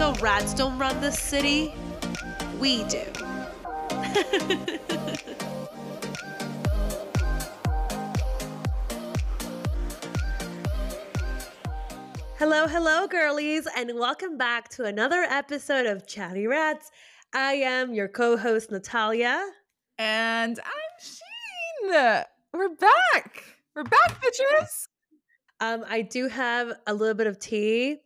the rats don't run the city, we do. hello, hello, girlies, and welcome back to another episode of Chatty Rats. I am your co host, Natalia. And I'm Sheen. We're back. We're back, bitches. Um, I do have a little bit of tea.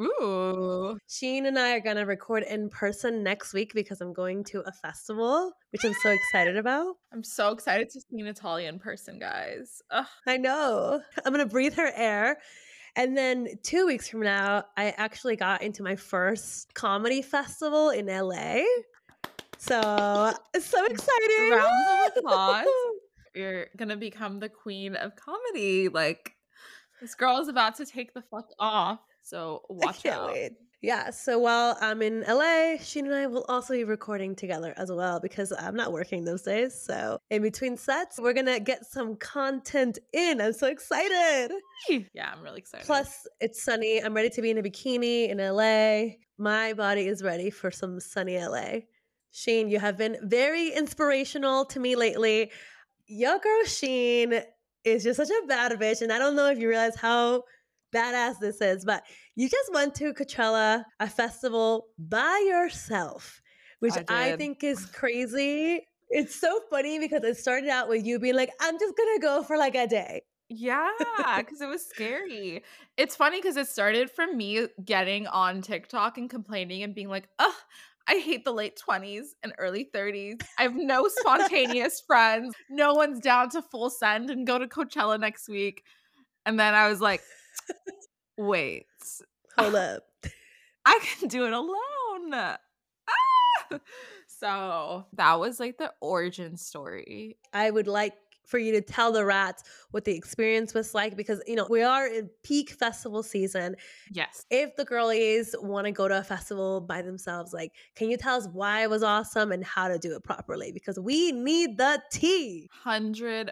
Ooh. Sheen and I are going to record in person next week because I'm going to a festival, which I'm so excited about. I'm so excited to see Natalia in person, guys. Ugh. I know. I'm going to breathe her air. And then two weeks from now, I actually got into my first comedy festival in LA. So it's so exciting. Round of applause. You're going to become the queen of comedy. Like, this girl is about to take the fuck off. So watch out. Wait. Yeah. So while I'm in LA, Sheen and I will also be recording together as well because I'm not working those days. So in between sets, we're gonna get some content in. I'm so excited. Yeah, I'm really excited. Plus, it's sunny. I'm ready to be in a bikini in LA. My body is ready for some sunny LA. Sheen, you have been very inspirational to me lately. Your girl Sheen is just such a bad bitch, and I don't know if you realize how badass this is, but you just went to Coachella, a festival by yourself, which I, I think is crazy. It's so funny because it started out with you being like, I'm just gonna go for like a day. Yeah, because it was scary. It's funny because it started from me getting on TikTok and complaining and being like, ugh, I hate the late 20s and early 30s. I have no spontaneous friends. No one's down to full send and go to Coachella next week. And then I was like, wait, hold up. I can do it alone. Ah! So that was like the origin story. I would like for you to tell the rats what the experience was like because you know we are in peak festival season yes if the girlies want to go to a festival by themselves like can you tell us why it was awesome and how to do it properly because we need the tea 100%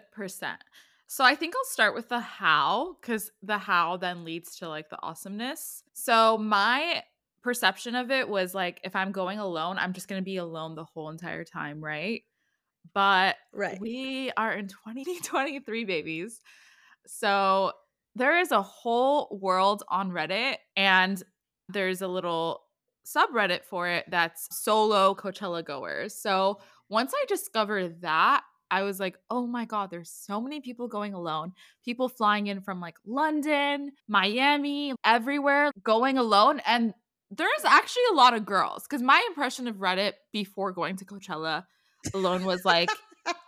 so I think I'll start with the how because the how then leads to like the awesomeness. So my perception of it was like if I'm going alone, I'm just going to be alone the whole entire time, right? But right. we are in 2023 babies. So there is a whole world on Reddit and there's a little subreddit for it that's solo Coachella goers. So once I discovered that, I was like, oh my God, there's so many people going alone. People flying in from like London, Miami, everywhere going alone. And there's actually a lot of girls because my impression of Reddit before going to Coachella alone was like,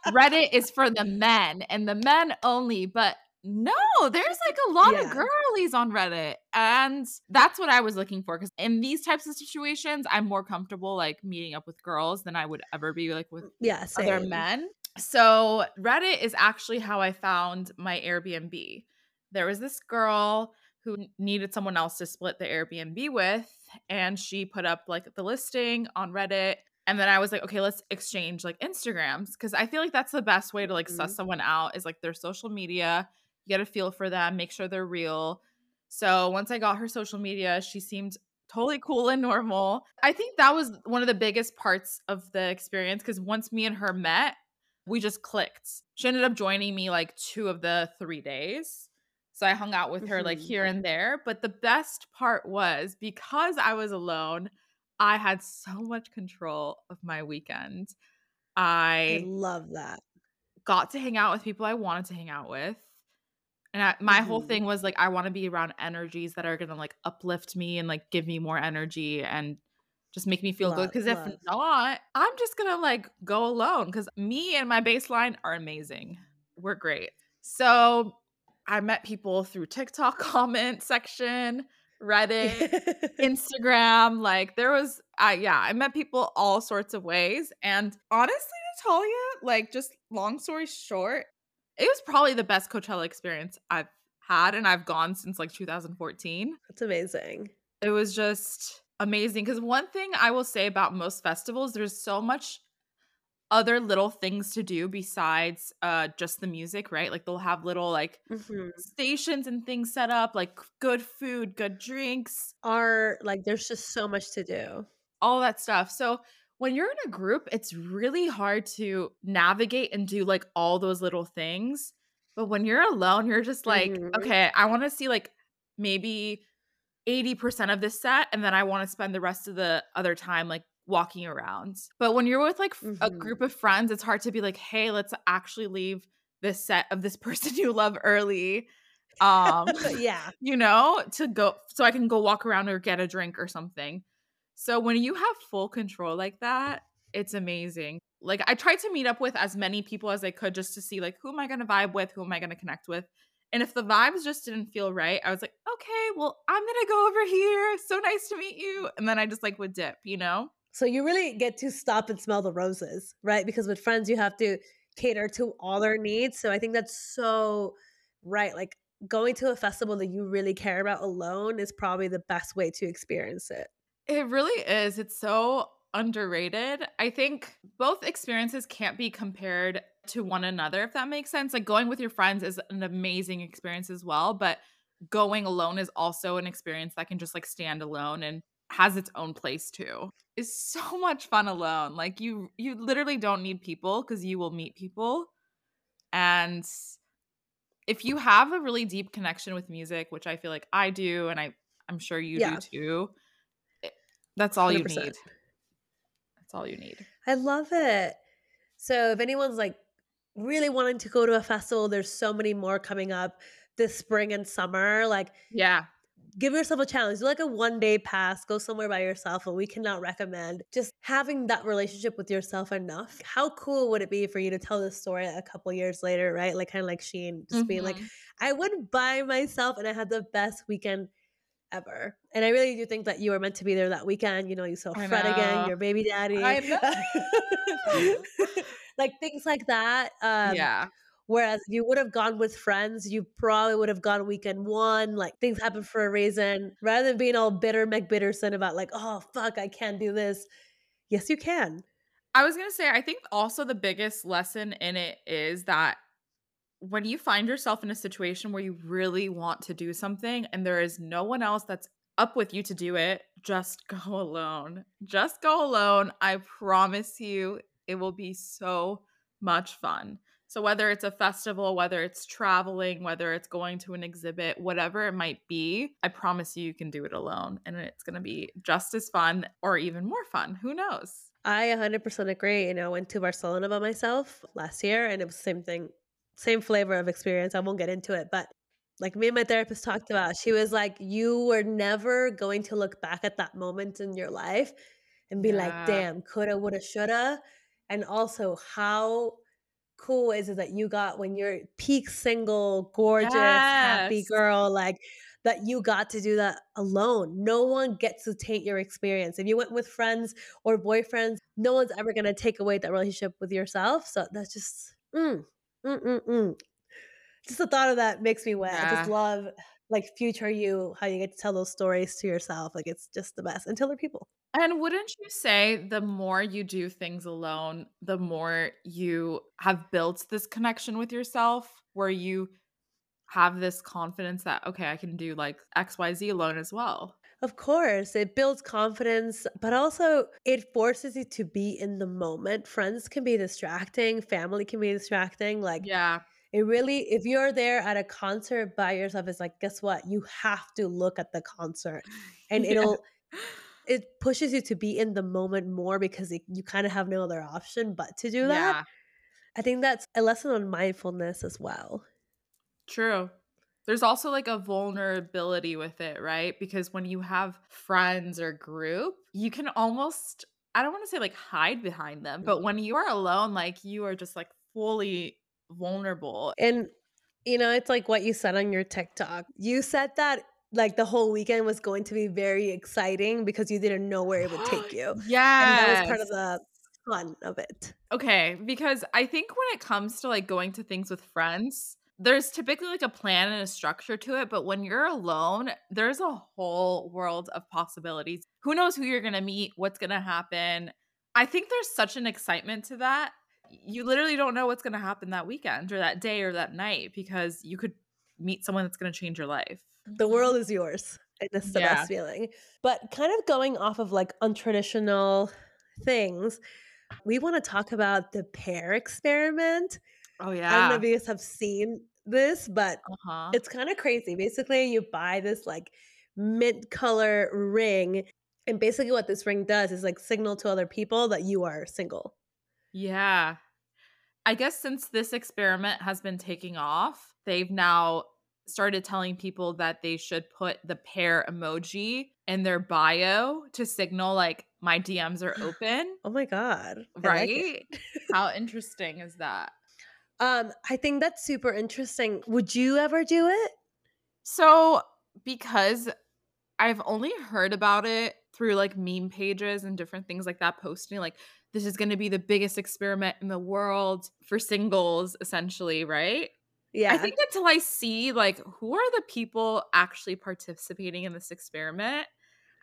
Reddit is for the men and the men only. But no, there's like a lot yeah. of girlies on Reddit. And that's what I was looking for. Cause in these types of situations, I'm more comfortable like meeting up with girls than I would ever be like with yeah, other men. So, Reddit is actually how I found my Airbnb. There was this girl who needed someone else to split the Airbnb with, and she put up like the listing on Reddit. And then I was like, okay, let's exchange like Instagrams because I feel like that's the best way to like mm-hmm. suss someone out is like their social media. You get a feel for them, make sure they're real. So once I got her social media, she seemed totally cool and normal. I think that was one of the biggest parts of the experience because once me and her met, we just clicked. She ended up joining me like two of the three days. So I hung out with her like mm-hmm. here and there. But the best part was because I was alone, I had so much control of my weekend. I, I love that. Got to hang out with people I wanted to hang out with. And I, my mm-hmm. whole thing was like, I want to be around energies that are going to like uplift me and like give me more energy and just make me feel love, good. Because if not, I'm just gonna like go alone. Because me and my baseline are amazing. We're great. So I met people through TikTok comment section, Reddit, Instagram. Like there was, uh, yeah, I met people all sorts of ways. And honestly, Natalia, like just long story short, it was probably the best Coachella experience I've had, and I've gone since like 2014. That's amazing. It was just amazing because one thing I will say about most festivals, there's so much other little things to do besides uh just the music, right? Like they'll have little like Mhm. stations and things set up, like good food, good drinks, Are like there's just so much to do. all that stuff. So when you're in a group, it's really hard to navigate and do like all those little things. But when you're alone, you're just like, Mhm. okay, I want to see like maybe 80% of this set and then I want to spend the rest of the other time like walking around. But when you're with like f- a group of friends, it's hard to be like, "Hey, let's actually leave this set of this person you love early." Um, yeah. you know, to go so I can go walk around or get a drink or something. So when you have full control like that, it's amazing. Like I tried to meet up with as many people as I could just to see like who am I going to vibe with, who am I going to connect with. And if the vibes just didn't feel right, I was like, "Okay, well, I'm going to go over here. So nice to meet you." And then I just like would dip, you know? So you really get to stop and smell the roses, right? Because with friends, you have to cater to all their needs. So I think that's so right. Like going to a festival that you really care about alone is probably the best way to experience it. It really is. It's so underrated. I think both experiences can't be compared to one another, if that makes sense. Like going with your friends is an amazing experience as well, but going alone is also an experience that can just like stand alone and has its own place too. It's so much fun alone. Like you you literally don't need people because you will meet people. And if you have a really deep connection with music, which I feel like I do and I I'm sure you Yeah. do too, it- that's all you 100%. need. That's all you need. I love it. So if anyone's like really wanting to go to a festival, there's so many more coming up this spring and summer. Like Yeah. give yourself a challenge. Do like a one day pass, go somewhere by yourself. And we cannot recommend just having that relationship with yourself enough. How cool would it be for you to tell this story a couple years later, right? Like kind of like Sheen, just being like, Mhm. I went by myself and I had the best weekend ever. And I really do think that you were meant to be there that weekend. You know, you saw I Fred again, your baby daddy. I like things like that. Um, yeah. Whereas you would have gone with friends, you probably would have gone weekend one. Like things happen for a reason. Rather than being all bitter McBitterson about like, oh fuck, I can't do this. Yes, you can. I was going to say I think also the biggest lesson in it is that when you find yourself in a situation where you really want to do something and there is no one else that's up with you to do it, just go alone. Just go alone. I promise you it will be so much fun. So whether it's a festival, whether it's traveling, whether it's going to an exhibit, whatever it might be, I promise you you can do it alone and it's going to be just as fun or even more fun. Who knows? I 100% agree. You know, I went to Barcelona by myself last year and it was the same thing, same flavor of experience. I won't get into it, but like me and my therapist talked about, she was like, you were never going to look back at that moment in your life and be like, damn, coulda, woulda, shoulda. And also, how cool is it that you got when you're peak single, gorgeous, happy girl, like that you got to do that alone. No one gets to taint your experience. If you went with friends or boyfriends, no one's ever gonna take away that relationship with yourself. So that's just mm, mm, mm, mm. Just the thought of that makes me wet. I just love like future you, how you get to tell those stories to yourself. Like it's just the best. And tell other people. And wouldn't you say the more you do things alone, the more you have built this connection with yourself where you have this confidence that, okay, I can do like XYZ alone as well? Of course, it builds confidence, but also it forces you to be in the moment. Friends can be distracting, family can be distracting. Like, Yeah. it really, if you're there at a concert by yourself, it's like, guess what? You have to look at the concert and Yeah. it'll, it pushes you to be in the moment more because it, you kind of have no other option but to do that. Yeah. I think that's a lesson on mindfulness as well. True. There's also like a vulnerability with it, right? Because when you have friends or group, you can almost, I don't want to say like hide behind them, but when you are alone, like you are just like fully vulnerable. And you know, it's like what you said on your TikTok. You said that like the whole weekend was going to be very exciting because you didn't know where it would take you. And that was part of the fun of it. Okay, because I think when it comes to like going to things with friends, there's typically like a plan and a structure to it, but when you're alone, there's a whole world of possibilities. Who knows who you're going to meet, what's going to happen? I think there's such an excitement to that. You literally don't know what's going to happen that weekend or that day or that night because you could meet someone that's going to change your life. The world is yours. And that's the Yeah. best feeling. But kind of going off of like untraditional things, we want to talk about the Pear experiment. Oh I don't yeah. know if you guys have seen this, but uh-huh. it's kind of crazy. Basically, you buy this like mint color ring, and basically what this ring does is like signal to other people that you are single. Yeah. I guess since this experiment has been taking off, they've now started telling people that they should put the pear emoji in their bio to signal like my DMs are open. Oh my god. I like it. Right? How interesting is that? Um, I think that's super interesting. Would you ever do it? So, because I've only heard about it through like meme pages and different things like that, posting like this is going to be the biggest experiment in the world for singles, essentially, right? Yeah. I think until I see like who are the people actually participating in this experiment,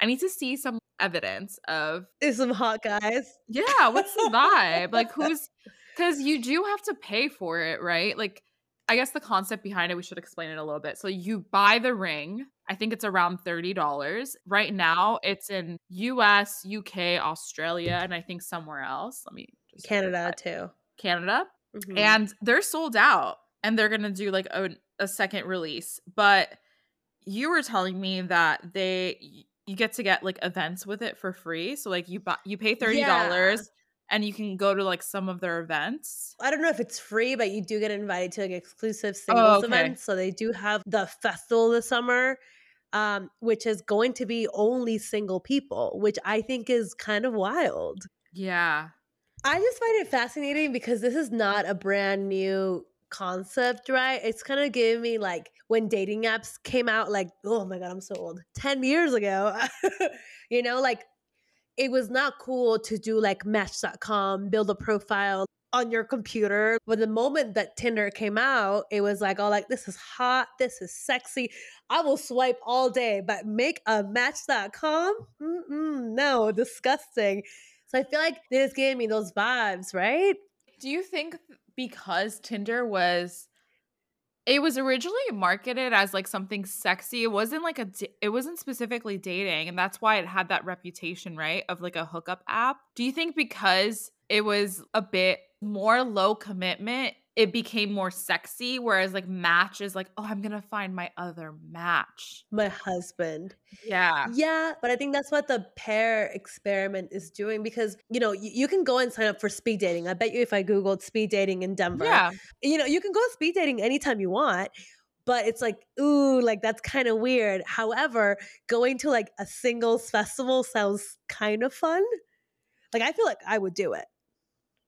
I need to see some evidence of There's some hot guys. yeah, what's the vibe? Like who's because you do have to pay for it, right? Like I guess the concept behind it, we should explain it a little bit. So you buy the ring. I think it's around $30. Right now, it's in US, UK, Australia, and I think somewhere else. Let me just Canada too. Canada Mhm. and they're sold out and they're gonna do like a, a second release but you were telling me that they you get to get like events with it for free so like you buy you pay $30 Yeah. And you can go to like some of their events I don't know if it's free, but you do get invited to like exclusive singles okay. events. So they do have the festival this summer, um, which is going to be only single people, which I think is kind of wild. yeah I just find it fascinating because this is not a brand new concept, right? It's kind of giving me like when dating apps came out, like, oh my God, I'm so old, 10 years ago. you know, like it was not cool to do like match.com, build a profile on your computer. But the moment that Tinder came out, it was like, oh, like this is hot, this is sexy. I will swipe all day, but make a match.com? Mm-mm, no, disgusting. So I feel like this gave me those vibes, right? do you think because tinder was it was originally marketed as like something sexy. It wasn't like a it wasn't specifically dating and that's why it had that reputation right of like a hookup app. Do you think because it was a bit more low commitment it became more sexy whereas like match is like oh i'm gonna find my other match My husband. yeah Yeah, but I think that's what the Pear experiment is doing because, you know, you, you can go and sign up for speed dating. I bet you if I Googled speed dating in Denver, yeah you know, you can go speed dating anytime you want, but it's like, ooh, like that's kind of weird. However, going to like a singles festival sounds kind of fun. Like, I feel like I would do it.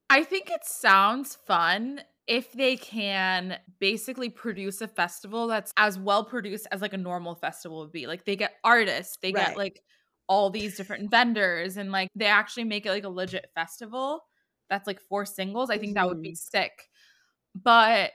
I think it sounds fun if they can basically produce a festival that's as well produced as like a normal festival would be. Like they get artists, they Right. get like all these different vendors and like they actually make it like a legit festival that's like four singles. I think that would be mm-hmm. sick. But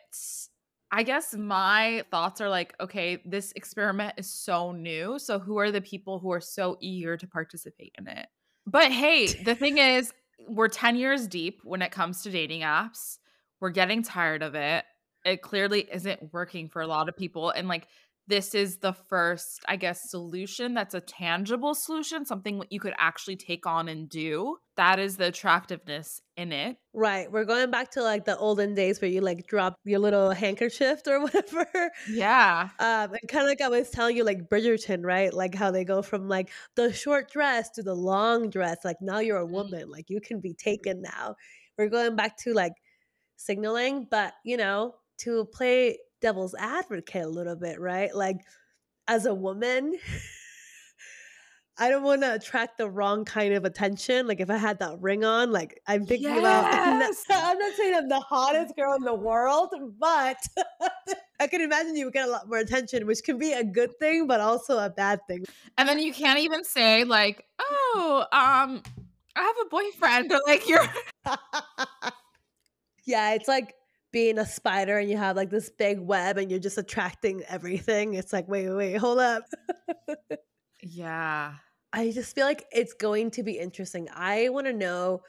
I guess my thoughts are like, okay, this experiment is so new. So who are the people who are so eager to participate in it? But hey, the thing is, we're 10 years deep when it comes to dating apps. We're getting tired of it. It clearly isn't working for a lot of people. And like, this is the first, I guess, solution that's a tangible solution, something that you could actually take on and do. That is the attractiveness in it. Right. We're going back to like the olden days where you like drop your little handkerchief or whatever. Yeah. Um, and kind of like I was telling you, like Bridgerton, right? Like how they go from like the short dress to the long dress. Like now you're a Mm. woman, like you can be taken now. We're going back to like signaling, but you know, to play devil's advocate a little bit, right? Like as a woman, I don't want to attract the wrong kind of attention. Like if I had that ring on, like I'm thinking about. Yes. I'm not saying I'm the hottest girl in the world, but I can imagine you would get a lot more attention, which can be a good thing, but also a bad thing. And then you can't even say, like, oh, um, I have a boyfriend, or like you're yeah, it's like being a spider and you have like this big web and you're just attracting everything. It's like, wait, wait, hold up. Yeah. I just feel like it's going to be interesting. I want to know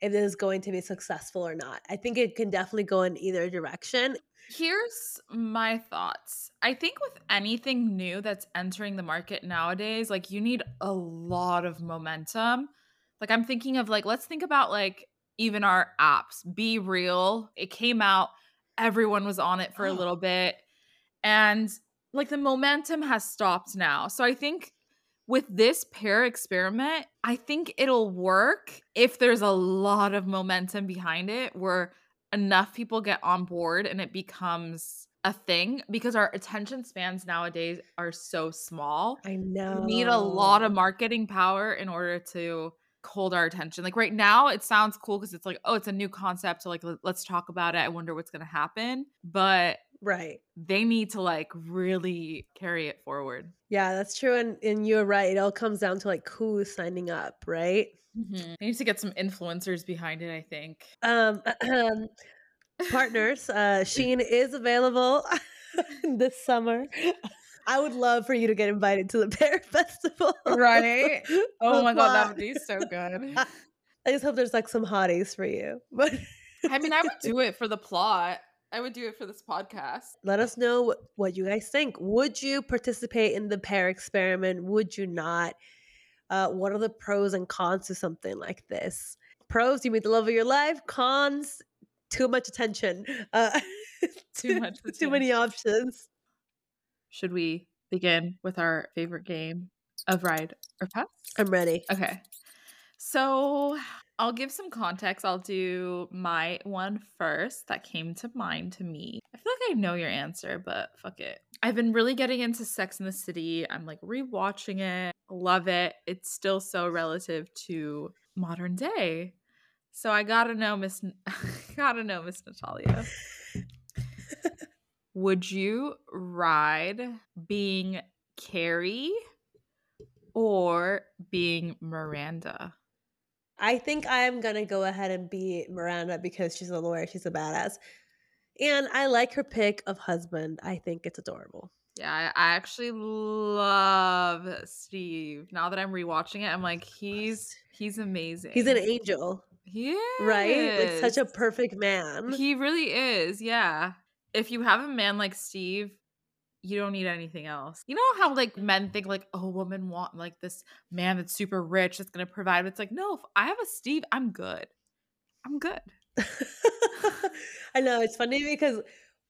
if this is going to be successful or not. I think it can definitely go in either direction. Here's my thoughts. I think with anything new that's entering the market nowadays, like you need a lot of momentum. Like I'm thinking of like let's think about like even our apps. BeReal. It came out, everyone was on it for a oh. little bit and like the momentum has stopped now. So I think with this Pear experiment, I think it'll work if there's a lot of momentum behind it where enough people get on board and it becomes a thing because our attention spans nowadays are so small. I know. We need a lot of marketing power in order to hold our attention. Like right now, it sounds cool because it's like, oh, it's a new concept. So like, let's talk about it. I wonder what's gonna happen. But right, they need to like really carry it forward. Yeah, that's true. And and you're right. It all comes down to like who's signing up, right? Mm-hmm. They need to get some influencers behind it. I think. Um, partners, uh, Sheen is available this summer. I would love for you to get invited to the Pear Festival. Right? Oh my god, that would be so good. I just hope there's like some hotties for you. But I mean, I would do it for the plot. I would do it for this podcast. Let us know what, you guys think. Would you participate in the Pear experiment? Would you not? Uh, what are the pros and cons to something like this? Pros, you meet the love of your life. Cons, too much attention. Uh, too much. Attention. Too many options should we begin with our favorite game of Ride or Pass? I'm ready. Okay. So I'll give some context. I'll do my one first that came to mind to me. I feel like I know your answer, but fuck it. I've been really getting into Sex in the City. I'm like rewatching it. Love it. It's still so relative to modern day. So I gotta know Miss gotta know Miss Natalia. Would you ride being Carrie or being Miranda? I think I'm gonna go ahead and be Miranda because she's a lawyer. She's a badass, and I like her pick of husband. I think it's adorable. Yeah, I, I actually love Steve. Now that I'm rewatching it, I'm like, he's he's amazing. He's an angel. He is. Right? Like such a perfect man. He really is. Yeah if you have a man like Steve, you don't need anything else. You know how like men think like, oh, women want like this man that's super rich that's gonna provide. It's like, no, if I have a Steve, I'm good. I'm good. I know it's funny because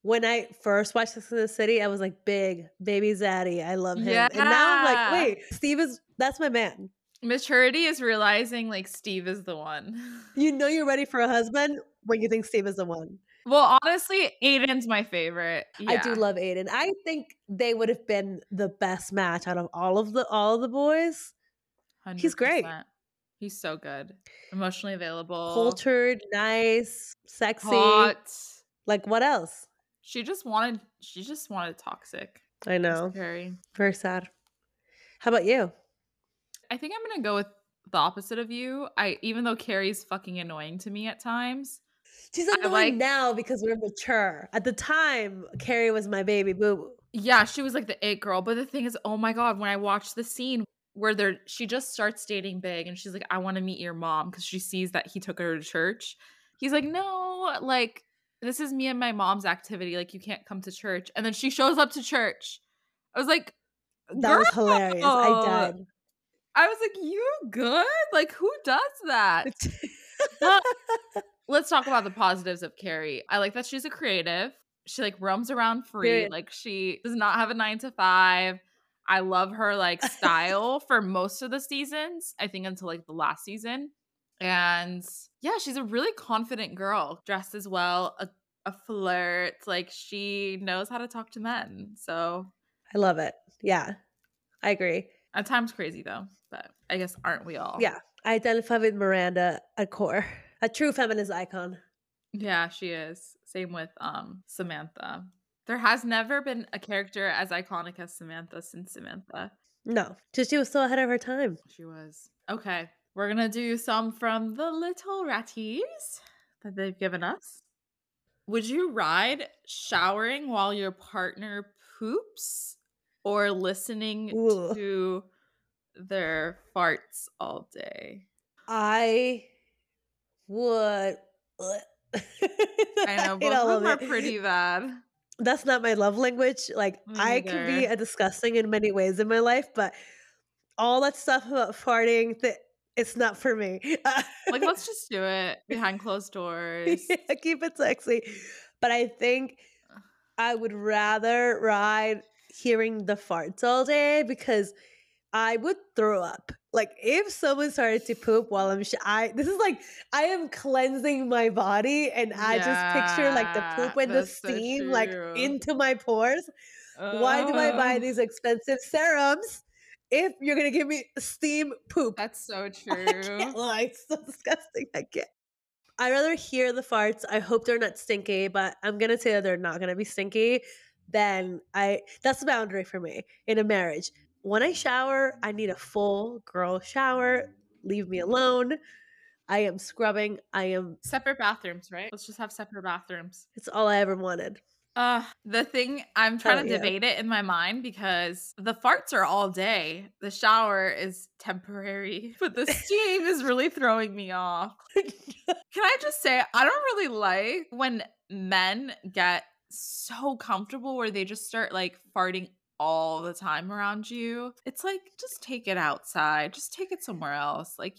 when I first watched Sex in the City, I was like, big baby zaddy. I love him. Yeah. And now I'm like, wait, Steve is that's my man. Maturity is realizing like Steve is the one. You know you're ready for a husband when you think Steve is the one. Well, honestly, Aidan's my favorite. Yeah. I do love Aidan. I think they would have been the best match out of all of the all of the boys. 100%. He's great. He's so good. Emotionally available. Cultured, nice, sexy. Hot. Like what else? She just wanted she just wanted toxic. I know. Very very sad. How about you? I think I'm gonna go with the opposite of you. I even though Carrie's fucking annoying to me at times, She's annoying like, now because we're mature. At the time, Carrie was my baby boo boo. Yeah, she was like the it girl. But the thing is, oh my god, when I watched the scene where they're she just starts dating big and she's like, I want to meet your mom because she sees that he took her to church. He's like, No, like this is me and my mom's activity. Like you can't come to church. And then she shows up to church. I was like, That was hilarious. I died. I was like, You good? Like who does that? let's talk about the positives of Carrie. I like that she's a creative. She like roams around free. Like she does not have a nine to five. I love her like style for most of the seasons. I think until like the last season. And yeah, she's a really confident girl, dressed as well, a, a flirt. Like she knows how to talk to men. So I love it. Yeah, I agree. At times crazy though, but I guess aren't we all? Yeah, I identify with Miranda at core a true feminist icon. Yeah, she is. Same with um Samantha. There has never been a character as iconic as Samantha since Samantha. No, just she was so ahead of her time. She was. Okay, we're gonna do some from the little ratties that they've given us. Would you ride showering while your partner poops or listening Ooh. to their farts all day? I What? I know both of them are pretty bad. That's not my love language. Like Me I can be a disgusting in many ways in my life, but all that stuff about farting, that it's not for me. Like, let's just do it behind closed doors. yeah, keep it sexy. But I think I would rather ride hearing the farts all day because I would throw up. Like if someone started to poop while I'm sh- I this is like I am cleansing my body and I just picture like the poop and the that's so steam like into my pores. Why do I buy oh. these expensive serums if you're gonna give me steam poop? That's so I true. can't lie. It's so disgusting. I can't. I rather hear the farts. I hope they're not stinky, but I'm gonna say that they're not gonna be stinky. Then I that's the boundary for me in a marriage. When I shower, I need a full girl shower. Leave me alone. I am scrubbing. I am. Separate bathrooms, right? Let's just have separate bathrooms. It's all I ever wanted. Uh, the thing I'm trying Hell to yeah. debate it in my mind because the farts are all day. The shower is temporary, but the steam is really throwing me off. Can I just say, I don't really like when men get so comfortable where they just start like farting all the time around you. It's like, just take it outside, just take it somewhere else. Like,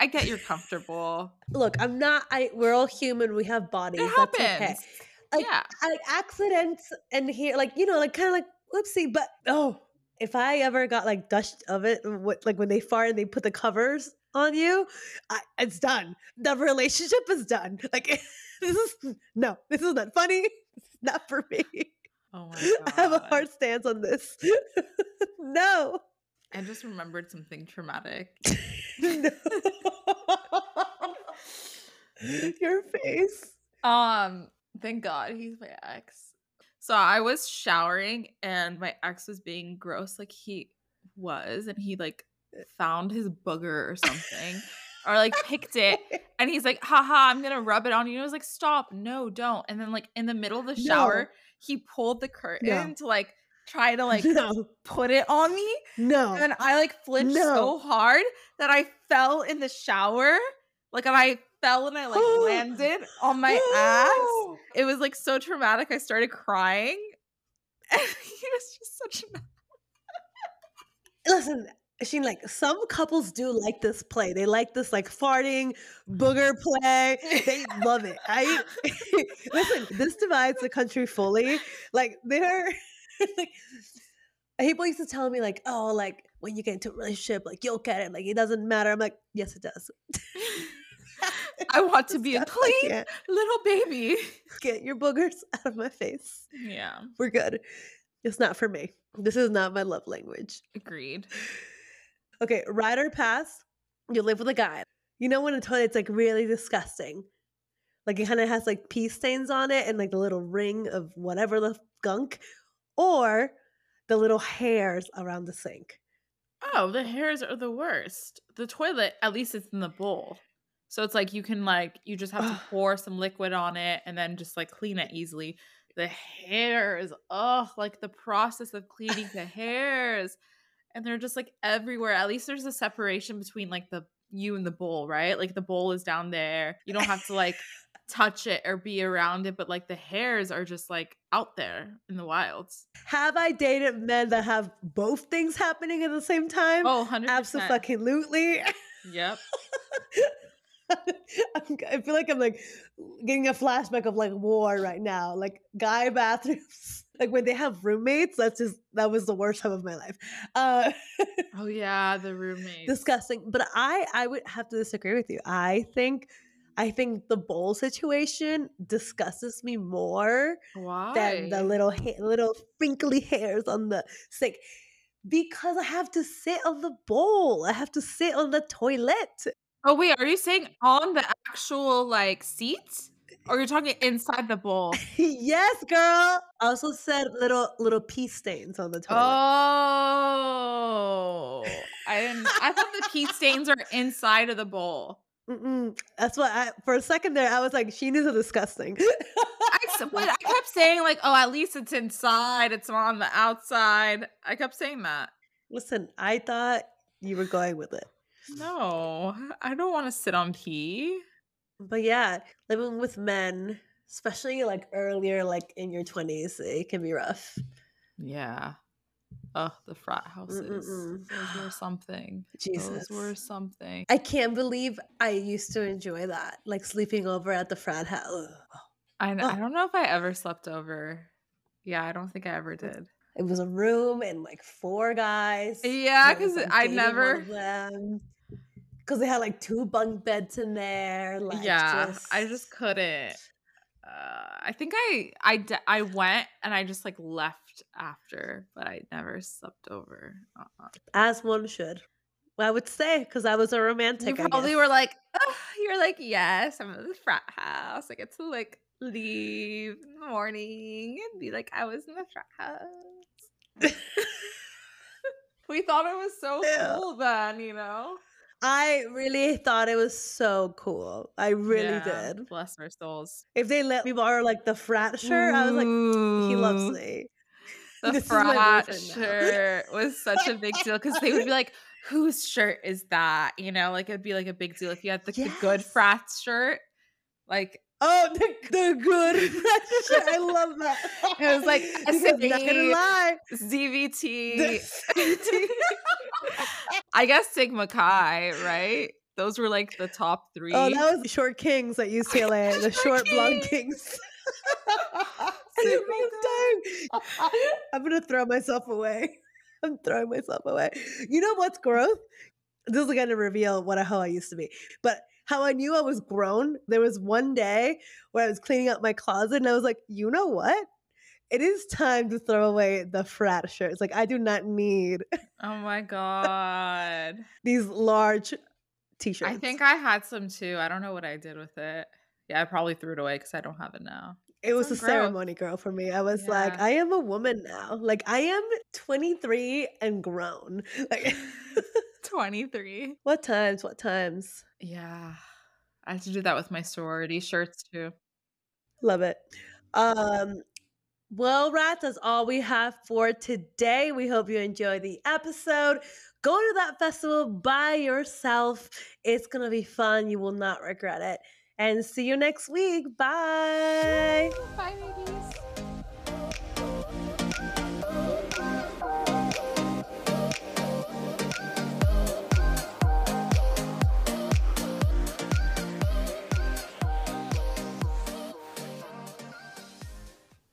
I get you're comfortable. Look, I'm not. I. We're all human. We have bodies. It That's happens. okay. Like, yeah. like accidents and here like you know like kind of like whoopsie but oh if i ever got like dust of it what like when they fart and they put the covers on you I, it's done the relationship is done like this is no this is not funny is not for me Oh my i have a hard stance on this. No. I just remembered something traumatic. no. Your face. Um, thank God he's my ex. So I was showering and my ex was being gross like he was and he like found his booger or something or like picked it and he's like haha I'm going to rub it on you. And I was like stop, no, don't. And then like in the middle of the shower, he pulled the curtain to like try to like no put it on me no and then I like flinched so hard that I fell in the shower. Like and I fell and I like landed on my ass. It was like so traumatic. I started crying. And he was just such a listen Sheen, like some couples do like this play. They like this like farting mm. booger play. They love it. I listen. This divides the country fully. Like they're like people used to tell me like, oh, like when you get into a relationship, like you'll get it. Like it doesn't matter. I'm like, yes, it does. I want to be a clean little baby. Get your boogers out of my face. Yeah, We're good. It's not for me. This is not my love language. agreed. Okay, ride or pass. You live with a guy. You know when a toilet's like really disgusting, like it kind of has like pee stains on it and like the little ring of whatever the gunk, or the little hairs around the sink. Oh, the hairs are the worst. The toilet, at least it's in the bowl. So it's like you can like you just have to pour some liquid on it and then just like clean it easily. The hairs, oh, like the process of cleaning the hairs. And they're just like everywhere. At least there's a separation between like the you and the bowl, right? Like the bowl is down there. You don't have to like touch it or be around it, but like the hairs are just like out there in the wilds. Have I dated men that have both things happening at the same time? Oh, 100%. Absolutely. Yep. I feel like I'm like getting a flashback of like war right now. Like guy bathrooms, like when they have roommates. That's just that was the worst time of my life. Uh, Oh yeah, the roommate. disgusting. But I I would have to disagree with you. I think I think the bowl situation disgusts me more Why? than the little ha- little wrinkly hairs on the sink because I have to sit on the bowl. I have to sit on the toilet. oh wait, are you saying on the actual like seats, or you're talking inside the bowl? yes, girl. I also said little little pee stains on the toilet. Oh, I didn't. I thought the pee stains are inside of the bowl. Mm-mm. That's what I for a second there I was like, she is disgusting. I, but I kept saying like, oh, at least it's inside. It's not on the outside. I kept saying that. Listen, I thought you were going with it. No, I don't want to sit on pee. But yeah, living with men, especially like earlier, like in your 20s, it can be rough. Yeah. Oh, the frat houses. Mm-mm-mm. Those were something. Jesus. Those were something. I can't believe I used to enjoy that, like sleeping over at the frat house. I, Oh. I don't know if I ever slept over. Yeah, I don't think I ever did. It was a room and like four guys. Yeah, I was, 'cause like, I never-. Because they had like two bunk beds in there. Like yeah, I just couldn't. Uh, I think I went and I just like left after, but I never slept over. Uh-uh. as one should. I would say because I was a romantic. You probably were like, "Ugh," you were like, yes, I'm in the frat house. I get to like leave in the morning and be like, I was in the frat house. we thought it was so Yeah. cool then, you know? I really thought it was so cool. I really Yeah, did. Bless our souls. If they let me borrow like the frat shirt, I was like, he loves me. The This frat shirt was such a big deal because they would be like, whose shirt is that? You know, like it'd be like a big deal if you had the, the good frat shirt. Like, Oh, the, the good frat shirt. I love that. It was like Because not gonna lie. ZBT. I guess Sigma Chi, right? Those were like the top oh, three. oh, that was short kings at UCLA. the short blonde kings. Sigma am. I'm gonna throw myself away. I'm throwing myself away. You know what's growth? This is gonna reveal what a hoe I used to be. But how I knew I was grown, there was one day where I was cleaning up my closet and I was like, you know what? It is time to throw away the frat shirts. Like I do not need oh my god. these large t-shirts. I think I had some too. I don't know what I did with it. Yeah, I probably threw it away because I don't have it now. it was a growth. ceremony girl for me. I was like, I am a woman now. Like I am 23 and grown. Like 23. what times? What times? Yeah. I had to do that with my sorority shirts too. Love it. Um, well, rats, that's all we have for today. We hope you enjoy the episode. Go to that festival by yourself. It's gonna be fun. You will not regret it. And see you next week. Bye. Bye, babies.